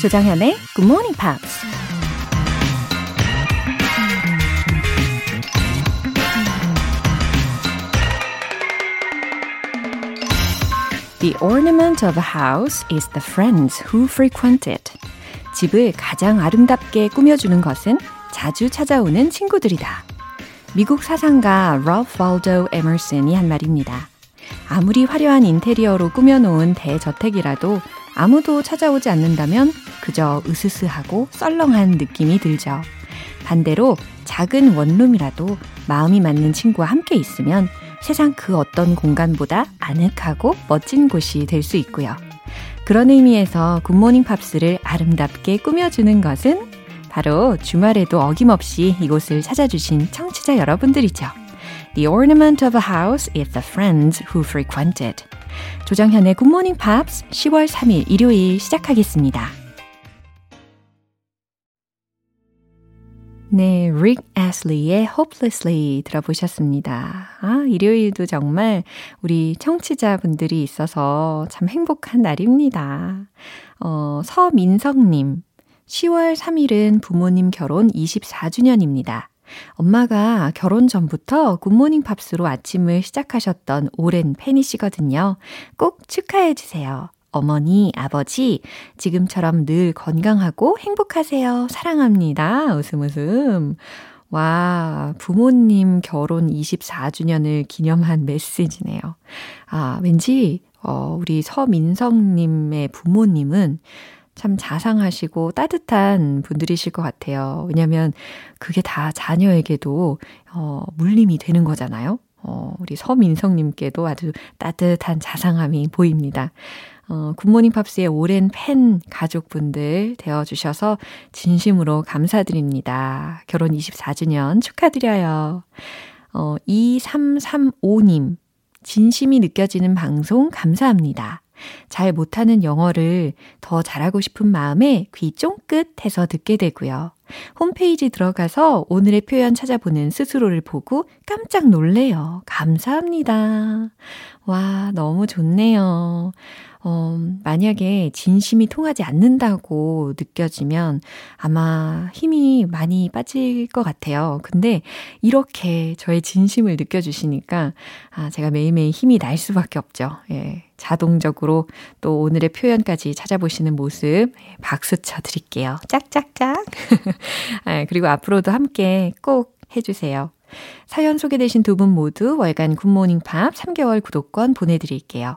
조장현의 Good Morning Pops. The ornament of a house is the friends who frequent it. 집을 가장 아름답게 꾸며주는 것은 자주 찾아오는 친구들이다. 미국 사상가 럴프 waldo 에머슨이 한 말입니다. 아무리 화려한 인테리어로 꾸며놓은 대저택이라도 아무도 찾아오지 않는다면 그저 으스스하고 썰렁한 느낌이 들죠. 반대로 작은 원룸이라도 마음이 맞는 친구와 함께 있으면 세상 그 어떤 공간보다 아늑하고 멋진 곳이 될 수 있고요. 그런 의미에서 굿모닝 팝스를 아름답게 꾸며주는 것은 바로 주말에도 어김없이 이곳을 찾아주신 청취자 여러분들이죠. The ornament of a house is the friends who frequent it. 조정현의 굿모닝 팝스 10월 3일 일요일 시작하겠습니다. 네, 릭 애슬리의 Hopelessly 들어보셨습니다. 아, 일요일도 정말 우리 청취자분들이 있어서 참 행복한 날입니다. 어, 서민성님, 10월 3일은 부모님 결혼 24주년입니다. 엄마가 결혼 전부터 굿모닝 팝스로 아침을 시작하셨던 오랜 팬이시거든요. 꼭 축하해 주세요. 어머니, 아버지, 지금처럼 늘 건강하고 행복하세요. 사랑합니다. 웃음 웃음. 와, 부모님 결혼 24주년을 기념한 메시지네요. 아, 왠지, 어, 우리 서민성님의 부모님은 참 자상하시고 따뜻한 분들이실 것 같아요. 왜냐면 그게 다 자녀에게도, 어, 물림이 되는 거잖아요. 어, 우리 서민성님께도 아주 따뜻한 자상함이 보입니다. 어, 굿모닝 팝스의 오랜 팬 가족분들 되어주셔서 진심으로 감사드립니다. 결혼 24주년 축하드려요. 어, 2335님, 진심이 느껴지는 방송 감사합니다. 잘 못하는 영어를 더 잘하고 싶은 마음에 귀 쫑긋 해서 듣게 되고요. 홈페이지 들어가서 오늘의 표현 찾아보는 스스로를 보고 깜짝 놀래요. 감사합니다. 와, 너무 좋네요. 어, 만약에 진심이 통하지 않는다고 느껴지면 아마 힘이 많이 빠질 것 같아요. 근데 이렇게 저의 진심을 느껴주시니까 아, 제가 매일매일 힘이 날 수밖에 없죠. 예. 자동적으로 또 오늘의 표현까지 찾아보시는 모습 예, 박수 쳐 드릴게요. 짝짝짝. 아, 그리고 앞으로도 함께 꼭 해주세요. 사연 소개되신 두 분 모두 월간 굿모닝 팝 3개월 구독권 보내드릴게요.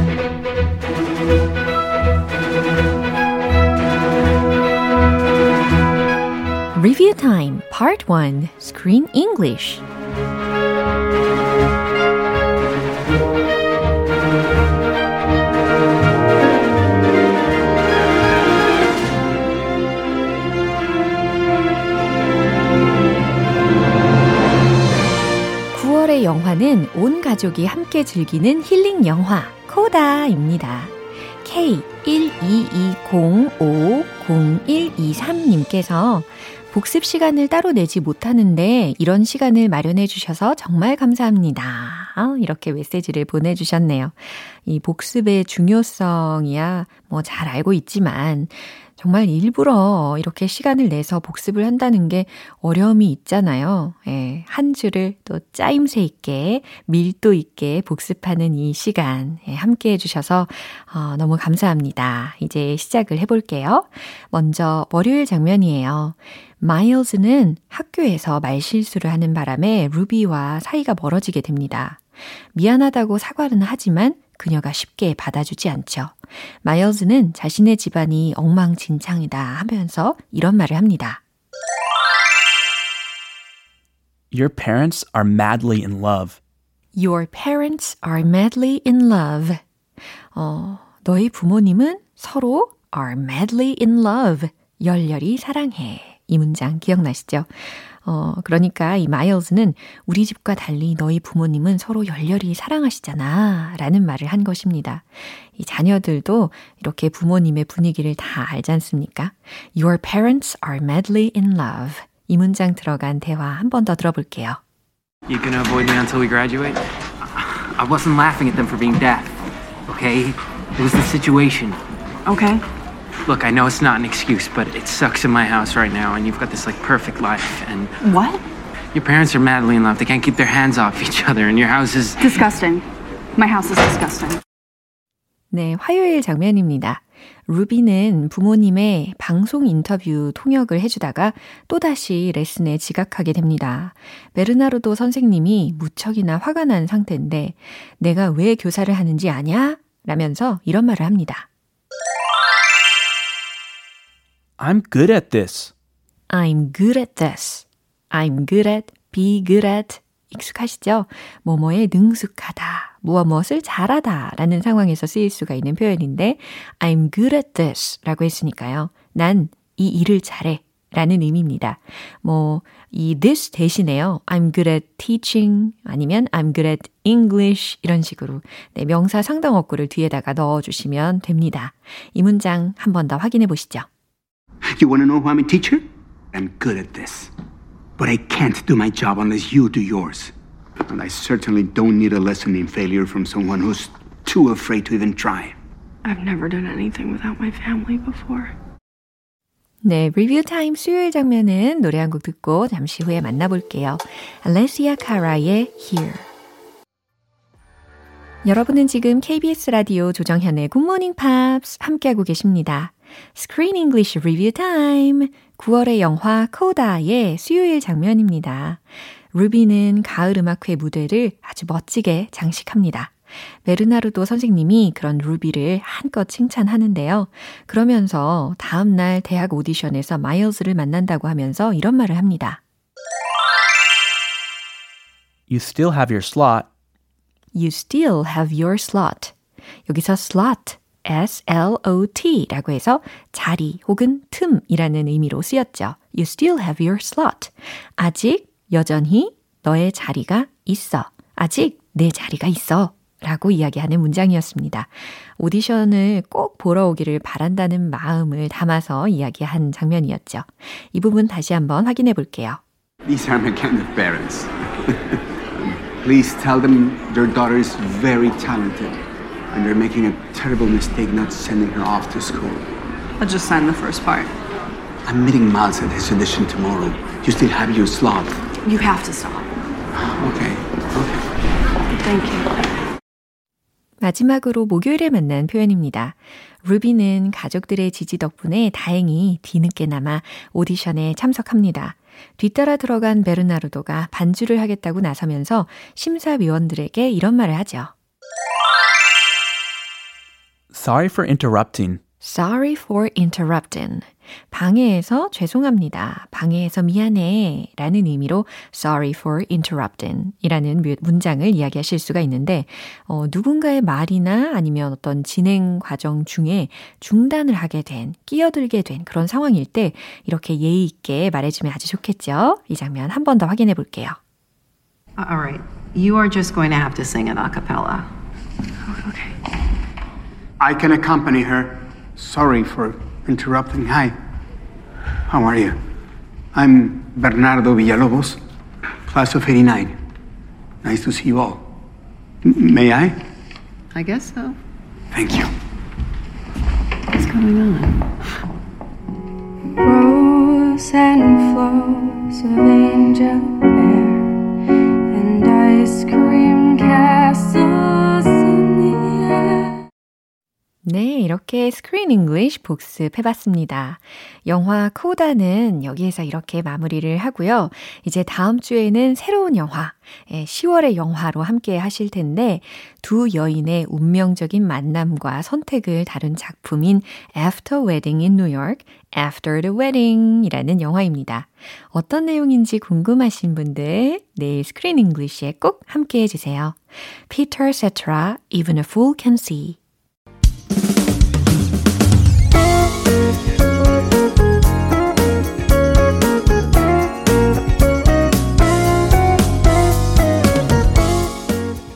Review Time Part 1 Screen English 9월의 영화는 온 가족이 함께 즐기는 힐링 영화 코다입니다. K122050123님께서 복습 시간을 따로 내지 못하는데 이런 시간을 마련해 주셔서 정말 감사합니다. 아, 이렇게 메시지를 보내주셨네요. 이 복습의 중요성이야 뭐 잘 알고 있지만 정말 일부러 이렇게 시간을 내서 복습을 한다는 게 어려움이 있잖아요. 예, 한 줄을 또 짜임새 있게, 밀도 있게 복습하는 이 시간, 예, 함께 해주셔서, 어, 너무 감사합니다. 이제 시작을 해볼게요. 먼저, 월요일 장면이에요. 마일즈는 학교에서 말실수를 하는 바람에 루비와 사이가 멀어지게 됩니다. 미안하다고 사과는 하지만 그녀가 쉽게 받아주지 않죠. 마일즈는 자신의 집안이 엉망진창이다 하면서 이런 말을 합니다. Your parents are madly in love. Your parents are madly in love. 어, 너희 부모님은 서로 are madly in love. 열렬히 사랑해. 이 문장 기억나시죠? 어, 그러니까 이 마일즈는 우리 집과 달리 너희 부모님은 서로 열렬히 사랑하시잖아. 라는 말을 한 것입니다. 이 자녀들도 이렇게 부모님의 분위기를 다 알지 않습니까? Your parents are madly in love. 이 문장 들어간 대화 한 번 더 들어볼게요. You gonna avoid me until we graduate? I wasn't laughing at them for being deaf, okay? It was the situation. Okay. Look, I know it's not an excuse, but it sucks in my house right now, and you've got this like perfect life, and What? your parents are madly in love. They can't keep their hands off each other, and your house is. Disgusting. My house is disgusting. 네, 화요일 장면입니다. 루비는 부모님의 방송 인터뷰 통역을 해주다가 또다시 레슨에 지각하게 됩니다. 베르나르도 선생님이 무척이나 화가 난 상태인데 내가 왜 교사를 하는지 아냐? 라면서 이런 말을 합니다. I'm good at this. I'm good at this. I'm good at, be good at. 익숙하시죠? 뭐뭐에 능숙하다, 무엇 무엇을 잘하다 라는 상황에서 쓰일 수가 있는 표현인데 I'm good at this 라고 했으니까요. 난 이 일을 잘해 라는 의미입니다. 뭐, 이 this 대신에요. I'm good at teaching 아니면 I'm good at English 이런 식으로 네, 명사 상당 어구를 뒤에다가 넣어주시면 됩니다. 이 문장 한 번 더 확인해 보시죠. You want to know why I'm a teacher? I'm good at this. But I can't do my job unless you do yours. And I certainly don't need a lesson in failure from someone who's too afraid to even try. I've never done anything without my family before. 네, 리뷰 타임 수요일 장면은 노래 한 곡 듣고 잠시 후에 만나볼게요. 알레시아 카라의 Here. 여러분은 지금 KBS 라디오 조정현의 굿모닝 팝스 함께하고 계십니다. Screen English Review Time. 9월의 영화 코다의 수요일 장면입니다. 루비는 가을 음악회 무대를 아주 멋지게 장식합니다. 베르나르도 선생님이 그런 루비를 한껏 칭찬하는데요. 그러면서 다음날 대학 오디션에서 마일즈를 만난다고 하면서 이런 말을 합니다. You still have your slot. You still have your slot. 여기서 slot, S-L-O-T 라고 해서 자리 혹은 틈이라는 의미로 쓰였죠. You still have your slot. 아직 여전히 너의 자리가 있어. 아직 내 자리가 있어. 라고 이야기하는 문장이었습니다. 오디션을 꼭 보러 오기를 바란다는 마음을 담아서 이야기한 장면이었죠. 이 부분 다시 한번 확인해 볼게요. These are my kind of parents. Please tell them their daughter is very talented and they're making a terrible mistake not sending her off to school. I'll just sign the first part. I'm meeting Miles at his audition tomorrow. You still have your slot. You have to stop. Okay, okay. Thank you. 마지막으로 목요일에 만난 표현입니다. 루비는 가족들의 지지 덕분에 다행히 뒤늦게나마 오디션에 참석합니다. 뒤따라 들어간 베르나르도가 반주를 하겠다고 나서면서 심사위원들에게 이런 말을 하죠. Sorry for interrupting. Sorry for interrupting. 방해해서 죄송합니다. 방해해서 미안해. 라는 의미로 sorry for interrupting 이라는 문장을 이야기하실 수가 있는데, 어, 누군가의 말이나 아니면 어떤 진행 과정 중에 중단을 하게 된, 끼어들게 된 그런 상황일 때 이렇게 예의 있게 말해주면 아주 좋겠죠? 이 장면 한 번 더 확인해 볼게요. All right. You are just going to have to sing it a cappella. Okay. I can accompany her. Sorry for interrupting. Hi. How are you? I'm Bernardo Villalobos, class of 89. Nice to see you all. M- may I? I guess so. Thank you. What's going on? Rows and flows of angel hair and ice cream castles 네, 이렇게 Screen English 복습해봤습니다. 영화 코다는 여기에서 이렇게 마무리를 하고요. 이제 다음 주에는 새로운 영화, 10월의 영화로 함께 하실 텐데 두 여인의 운명적인 만남과 선택을 다룬 작품인 After Wedding in New York, After the Wedding 이라는 영화입니다. 어떤 내용인지 궁금하신 분들 내일 Screen English에 꼭 함께 해 주세요. Peter Cetera, Even a Fool Can See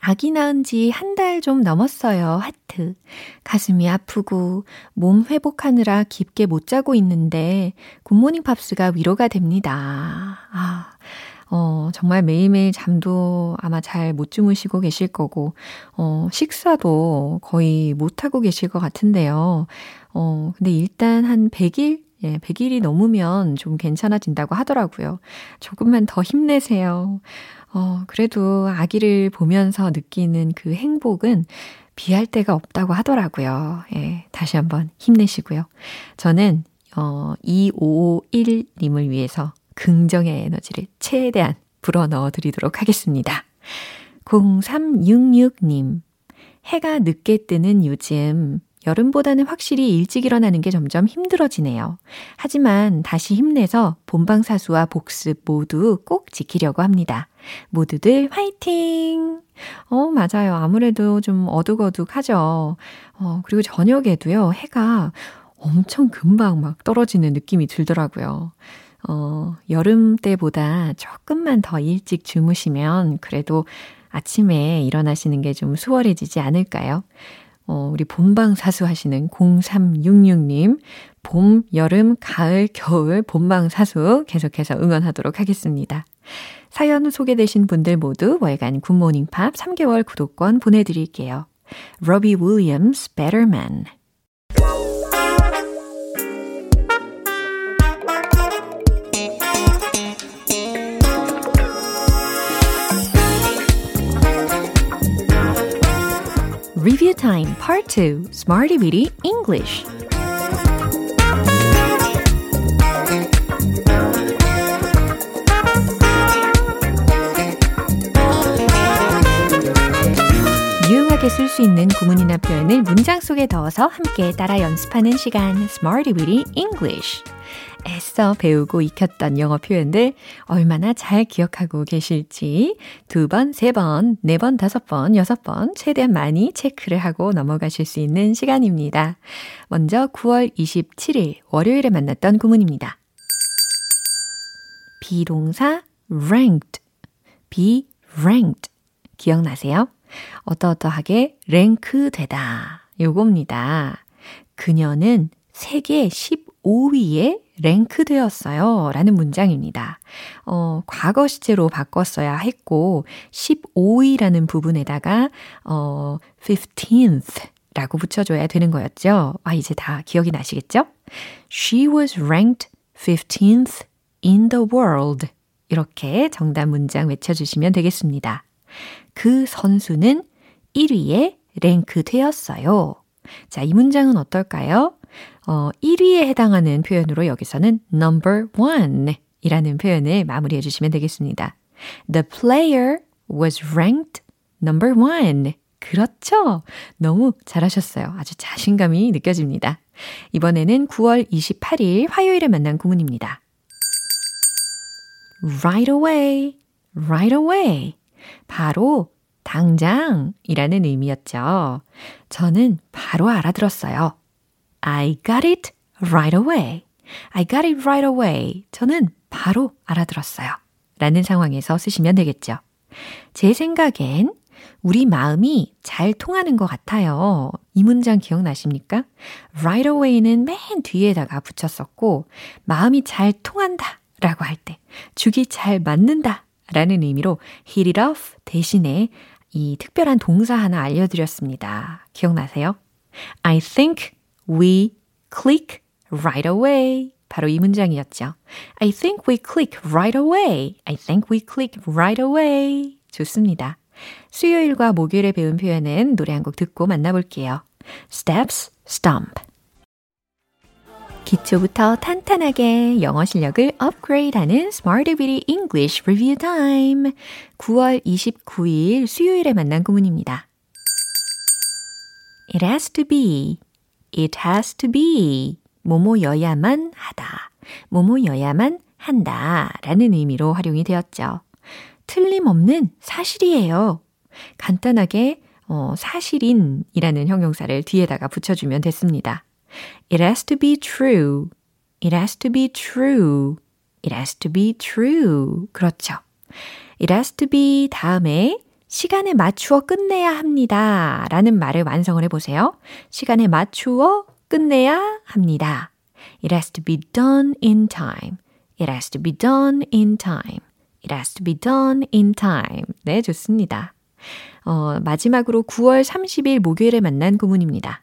아기 낳은 지 한 달 좀 넘었어요. 하트. 가슴이 아프고 몸 회복하느라 깊게 못 자고 있는데 굿모닝 팝스가 위로가 됩니다. 아, 어, 정말 매일매일 잠도 아마 잘 못 주무시고 계실 거고, 어, 식사도 거의 못 하고 계실 것 같은데요. 어, 근데 일단 한 100일? 예, 100일이 넘으면 좀 괜찮아진다고 하더라고요. 조금만 더 힘내세요. 어, 그래도 아기를 보면서 느끼는 그 행복은 비할 데가 없다고 하더라고요. 예, 다시 한번 힘내시고요. 저는, 어, 2551님을 위해서 긍정의 에너지를 최대한 불어 넣어 드리도록 하겠습니다. 0366님, 해가 늦게 뜨는 요즘 여름보다는 확실히 일찍 일어나는 게 점점 힘들어지네요. 하지만 다시 힘내서 본방사수와 복습 모두 꼭 지키려고 합니다. 모두들 화이팅! 어, 맞아요. 아무래도 좀 어둑어둑하죠. 어, 그리고 저녁에도요, 해가 엄청 금방 막 떨어지는 느낌이 들더라고요. 어, 여름 때보다 조금만 더 일찍 주무시면 그래도 아침에 일어나시는 게 좀 수월해지지 않을까요? 어, 우리 본방 사수 하시는 0366님, 봄, 여름, 가을, 겨울, 본방 사수 계속해서 응원하도록 하겠습니다. 사연 소개되신 분들 모두 월간 굿모닝 팝 3개월 구독권 보내드릴게요. 로비 윌리엄스, Better Man. Review Time Part 2 Smarty Weedy English 유용하게 쓸 수 있는 구문이나 표현을 문장 속에 넣어서 함께 따라 연습하는 시간 Smarty Weedy English 애써 배우고 익혔던 영어 표현들 얼마나 잘 기억하고 계실지 두 번, 세 번, 네 번, 다섯 번, 여섯 번 최대한 많이 체크를 하고 넘어가실 수 있는 시간입니다. 먼저 9월 27일 월요일에 만났던 구문입니다. 비동사 ranked, be ranked 기억나세요? 어떠어떠하게 랭크되다 요겁니다. 그녀는 세계 15위에 랭크되었어요. 라는 문장입니다. 어, 과거 시제로 바꿨어야 했고, 15위라는 부분에다가, 어, 15th 라고 붙여줘야 되는 거였죠. 아, 이제 다 기억이 나시겠죠? She was ranked 15th in the world. 이렇게 정답 문장 외쳐주시면 되겠습니다. 그 선수는 1위에 랭크되었어요. 자, 이 문장은 어떨까요? 어, 1위에 해당하는 표현으로 여기서는 number one 이라는 표현을 마무리해 주시면 되겠습니다. The player was ranked number one. 그렇죠. 너무 잘하셨어요. 아주 자신감이 느껴집니다. 이번에는 9월 28일 화요일에 만난 구문입니다. right away, right away. 바로 당장이라는 의미였죠. 저는 바로 알아들었어요. I got it right away. I got it right away. 저는 바로 알아들었어요. 라는 상황에서 쓰시면 되겠죠. 제 생각엔 우리 마음이 잘 통하는 것 같아요. 이 문장 기억나십니까? right away는 맨 뒤에다가 붙였었고, 마음이 잘 통한다 라고 할 때, 죽이 잘 맞는다 라는 의미로 hit it off 대신에 이 특별한 동사 하나 알려드렸습니다. 기억나세요? I think we click right away. 바로 이 문장이었죠. I think we click right away. I think we click right away. 좋습니다. 수요일과 목요일에 배운 표현은 노래 한 곡 듣고 만나볼게요. Steps, stomp. 기초부터 탄탄하게 영어 실력을 업그레이드하는 Smart Beauty English Review Time. 9월 29일 수요일에 만난 구문입니다. It has to be. It has to be. 뭐뭐여야만 하다. 뭐뭐여야만 한다. 라는 의미로 활용이 되었죠. 틀림없는 사실이에요. 간단하게 어, 사실인이라는 형용사를 뒤에다가 붙여주면 됐습니다. It has to be true. It has to be true. It has to be true. 그렇죠. It has to be 다음에 시간에 맞추어 끝내야 합니다. 라는 말을 완성을 해보세요. 시간에 맞추어 끝내야 합니다. It has to be done in time. It has to be done in time. It has to be done in time. 네, 좋습니다. 어, 마지막으로 9월 30일 목요일에 만난 구문입니다.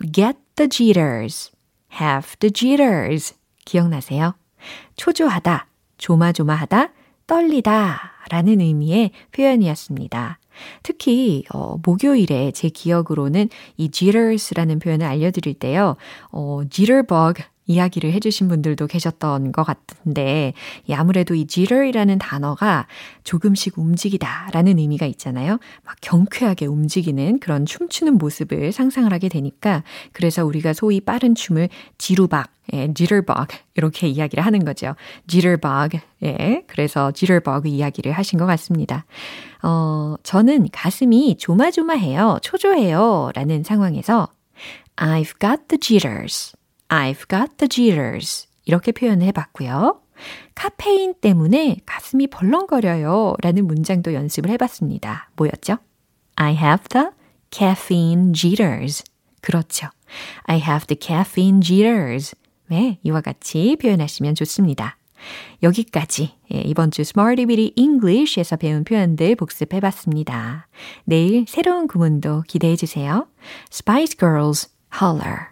Get the jitters. Have the jitters. 기억나세요? 초조하다, 조마조마하다, 떨리다 라는 의미의 표현이었습니다. 특히 어, 목요일에 제 기억으로는 이 jitters라는 표현을 알려드릴 때요. 어, jitterbug 이야기를 해주신 분들도 계셨던 것 같은데, 아무래도 이 jitter이라는 단어가 조금씩 움직이다 라는 의미가 있잖아요. 막 경쾌하게 움직이는 그런 춤추는 모습을 상상을 하게 되니까, 그래서 우리가 소위 빠른 춤을 지루박, 예, jitterbug 이렇게 이야기를 하는 거죠. jitterbug, 예, 그래서 jitterbug 이야기를 하신 것 같습니다. 어, 저는 가슴이 조마조마해요, 초조해요 라는 상황에서 I've got the jitters. I've got the jitters. 이렇게 표현을 해봤고요. 카페인 때문에 가슴이 벌렁거려요. 라는 문장도 연습을 해봤습니다. 뭐였죠? I have the caffeine jitters. 그렇죠. I have the caffeine jitters. 네, 이와 같이 표현하시면 좋습니다. 여기까지 예, 이번 주 Smarty Bitty English에서 배운 표현들 복습해봤습니다. 내일 새로운 구문도 기대해주세요. Spice Girls, Holler.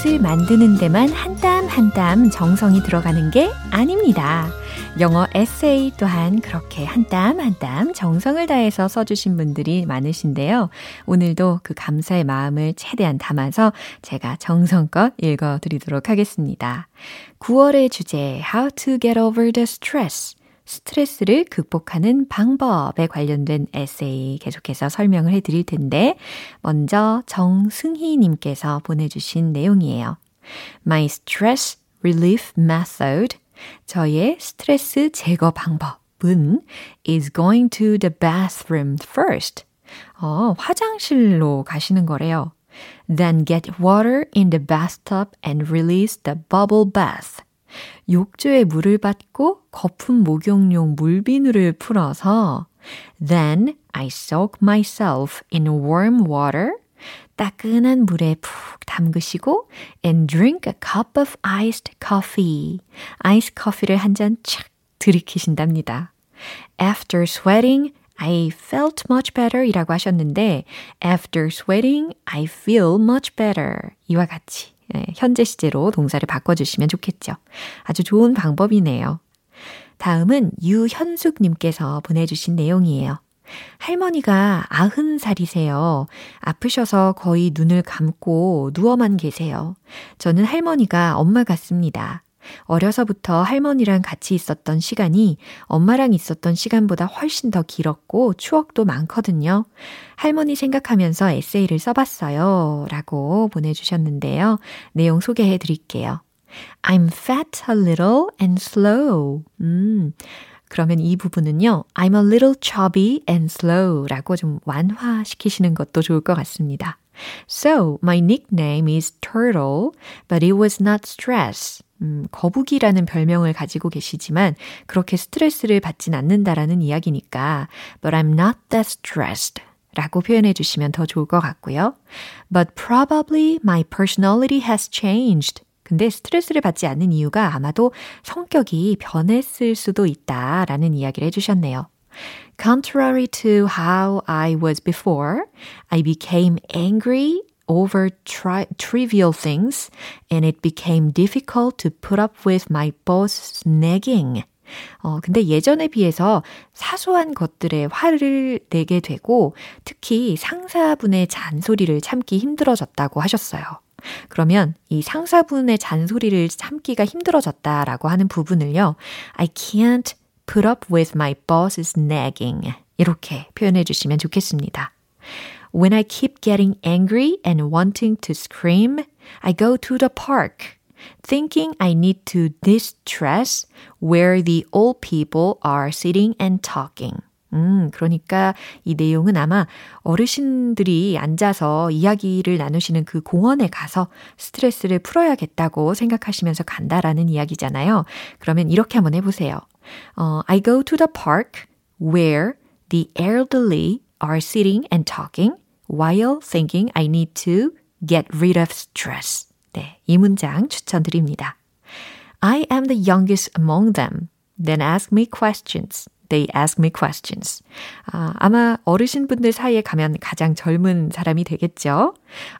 옷을 만드는 데만 한 땀 한 땀 정성이 들어가는 게 아닙니다. 영어 에세이 또한 그렇게 한 땀 한 땀 정성을 다해서 써주신 분들이 많으신데요. 오늘도 그 감사의 마음을 최대한 담아서 제가 정성껏 읽어드리도록 하겠습니다. 9월의 주제 How to get over the stress 스트레스를 극복하는 방법에 관련된 에세이 계속해서 설명을 해 드릴 텐데, 먼저 정승희 님께서 보내주신 내용이에요. My stress relief method. 저의 스트레스 제거 방법은 is going to the bathroom first. 어, 화장실로 가시는 거래요. Then get water in the bathtub and release the bubble bath. 욕조에 물을 받고 거품 목욕용 물비누를 풀어서 Then I soak myself in warm water. 따끈한 물에 푹 담그시고 and drink a cup of iced coffee. 아이스 커피를 한 잔 착 들이키신답니다. After sweating, I felt much better 이라고 하셨는데 after sweating, I feel much better 이와 같이 네, 현재 시제로 동사를 바꿔주시면 좋겠죠. 아주 좋은 방법이네요. 다음은 유현숙님께서 보내주신 내용이에요. 할머니가 아흔 살이세요. 아프셔서 거의 눈을 감고 누워만 계세요. 저는 할머니가 엄마 같습니다. 어려서부터 할머니랑 같이 있었던 시간이 엄마랑 있었던 시간보다 훨씬 더 길었고 추억도 많거든요. 할머니 생각하면서 에세이를 써봤어요. 라고 보내주셨는데요. 내용 소개해 드릴게요. I'm fat a little and slow. 음. 그러면 이 부분은요, I'm a little chubby and slow 라고 좀 완화시키시는 것도 좋을 것 같습니다. So, my nickname is Turtle, but it was not stress. 음, 거북이라는 별명을 가지고 계시지만 그렇게 스트레스를 받진 않는다라는 이야기니까 But I'm not that stressed 라고 표현해 주시면 더 좋을 것 같고요. But probably my personality has changed. 근데 스트레스를 받지 않는 이유가 아마도 성격이 변했을 수도 있다 라는 이야기를 해주셨네요. Contrary to how I was before, I became angry over tri- trivial things and it became difficult to put up with my boss's nagging. 어, 근데 예전에 비해서 사소한 것들에 화를 내게 되고 특히 상사분의 잔소리를 참기 힘들어졌다고 하셨어요. 그러면 이 상사분의 잔소리를 참기가 힘들어졌다라고 하는 부분을요. I can't put up with my boss's nagging. 이렇게 표현해 주시면 좋겠습니다. When I keep getting angry and wanting to scream, I go to the park. thinking I need to distress where the old people are sitting and talking. 음, 그러니까 이 내용은 아마 어르신들이 앉아서 이야기를 나누시는 그 공원에 가서 스트레스를 풀어야겠다고 생각하시면서 간다라는 이야기잖아요. 그러면 이렇게 한번 해보세요. 어, I go to the park where the elderly are sitting and talking while thinking I need to get rid of stress. 네, 이 문장 추천드립니다. I am the youngest among them. Then ask me questions. They ask me questions. 아, 아마 어르신분들 사이에 가면 가장 젊은 사람이 되겠죠?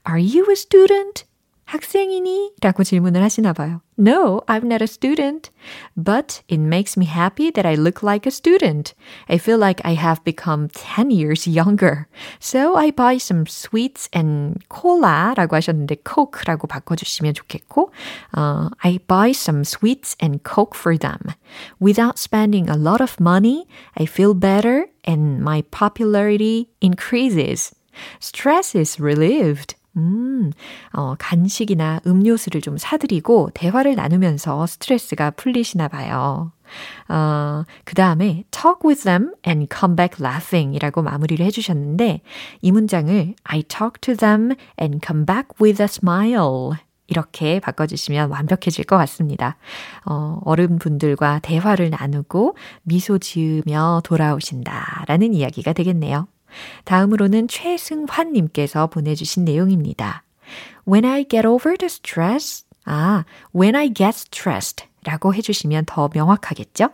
Are you a student? 학생이니? 라고 질문을 하시나 봐요. No, I'm not a student. But it makes me happy that I look like a student. I feel like I have become 10 years younger. So I buy some sweets and cola 라고 하셨는데 coke라고 바꿔주시면 좋겠고 uh, I buy some sweets and coke for them. Without spending a lot of money, I feel better and my popularity increases. Stress is relieved. 음, 어, 간식이나 음료수를 좀 사드리고 대화를 나누면서 스트레스가 풀리시나 봐요. 어, 그 다음에 talk with them and come back laughing 이라고 마무리를 해주셨는데 이 문장을 I talk to them and come back with a smile 이렇게 바꿔주시면 완벽해질 것 같습니다. 어, 어른분들과 대화를 나누고 미소 지으며 돌아오신다 라는 이야기가 되겠네요. 다음으로는 최승환님께서 보내주신 내용입니다. When I get over the stress, 아, when I get stressed 라고 해주시면 더 명확하겠죠?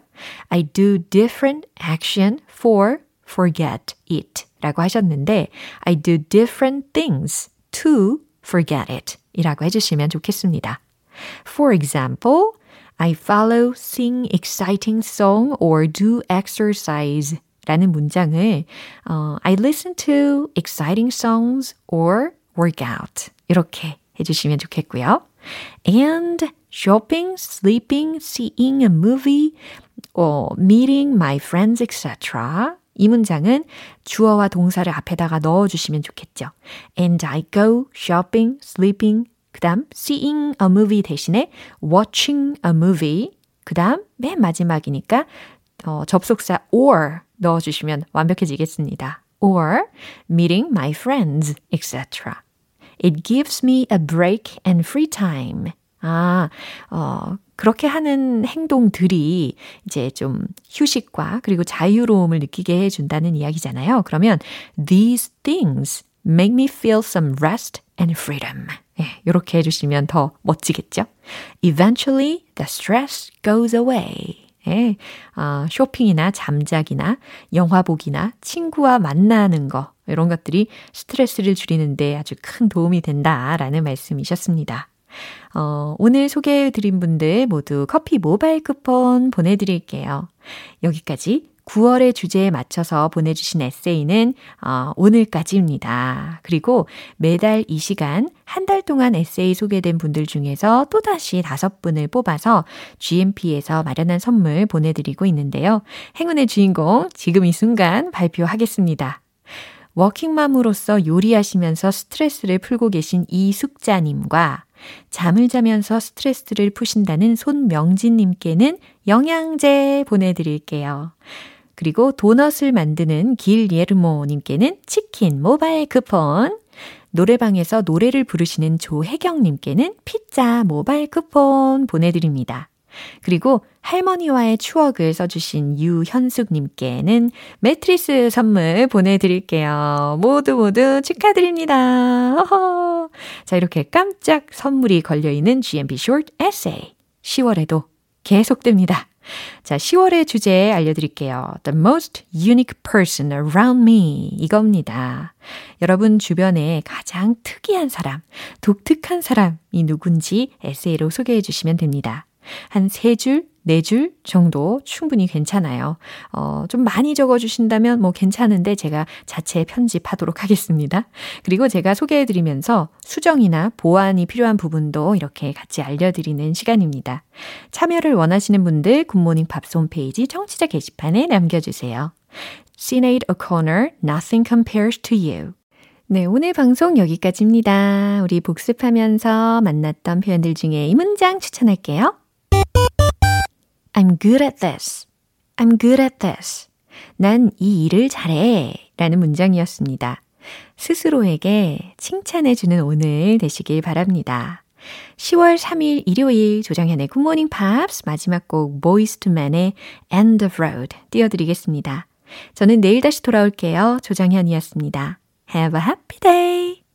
I do different action for forget it 라고 하셨는데, I do different things to forget it 이라고 해주시면 좋겠습니다. For example, I follow, sing exciting song or do exercise 라는 문장을 어, I listen to exciting songs or work out 이렇게 해주시면 좋겠고요. And shopping, sleeping, seeing a movie, or meeting my friends, etc. 이 문장은 주어와 동사를 앞에다가 넣어주시면 좋겠죠. And I go shopping, sleeping, 그 다음 seeing a movie 대신에 watching a movie, 그 다음 맨 마지막이니까 어, 접속사 or 넣어주시면 완벽해지겠습니다. or meeting my friends, etc. It gives me a break and free time. 아, 어, 그렇게 하는 행동들이 이제 좀 휴식과 그리고 자유로움을 느끼게 해준다는 이야기잖아요. 그러면 these things make me feel some rest and freedom. 예, 이렇게 해주시면 더 멋지겠죠? Eventually, the stress goes away. 예, 어, 쇼핑이나 잠자기나 영화 보기나 친구와 만나는 거 이런 것들이 스트레스를 줄이는데 아주 큰 도움이 된다라는 말씀이셨습니다. 어, 오늘 소개해드린 분들 모두 커피 모바일 쿠폰 보내드릴게요. 여기까지 9월의 주제에 맞춰서 보내주신 에세이는 어, 오늘까지입니다. 그리고 매달 이 시간 한 달 동안 에세이 소개된 분들 중에서 또다시 다섯 분을 뽑아서 GMP에서 마련한 선물 보내드리고 있는데요. 행운의 주인공 지금 이 순간 발표하겠습니다. 워킹맘으로서 요리하시면서 스트레스를 풀고 계신 이숙자님과 잠을 자면서 스트레스를 푸신다는 손명진님께는 영양제 보내드릴게요. 그리고 도넛을 만드는 길예르모님께는 치킨 모바일 쿠폰, 노래방에서 노래를 부르시는 조혜경님께는 피자 모바일 쿠폰 보내드립니다. 그리고 할머니와의 추억을 써주신 유현숙님께는 매트리스 선물 보내드릴게요. 모두 모두 축하드립니다. 어허. 자, 이렇게 깜짝 선물이 걸려있는 GMP Short Essay. 10월에도 계속됩니다. 자, 10월의 주제 알려드릴게요. The most unique person around me. 이겁니다. 여러분 주변에 가장 특이한 사람, 독특한 사람이 누군지 에세이로 소개해 주시면 됩니다. 한 세 줄, 네 줄 정도 충분히 괜찮아요. 어, 좀 많이 적어주신다면 뭐 괜찮은데 제가 자체 편집하도록 하겠습니다. 그리고 제가 소개해드리면서 수정이나 보완이 필요한 부분도 이렇게 같이 알려드리는 시간입니다. 참여를 원하시는 분들 굿모닝 팝스 홈페이지 청취자 게시판에 남겨주세요. Sinead O'Connor, Nothing Compares to You. 네, 오늘 방송 여기까지입니다. 우리 복습하면서 만났던 표현들 중에 이 문장 추천할게요. I'm good at this. I'm good at this. 난 이 일을 잘해. 라는 문장이었습니다. 스스로에게 칭찬해주는 오늘 되시길 바랍니다. 10월 3일 일요일 조정현의 굿모닝 팝스 마지막 곡 Boyz II Men의 End of Road 띄워드리겠습니다. 저는 내일 다시 돌아올게요. 조정현이었습니다. Have a happy day!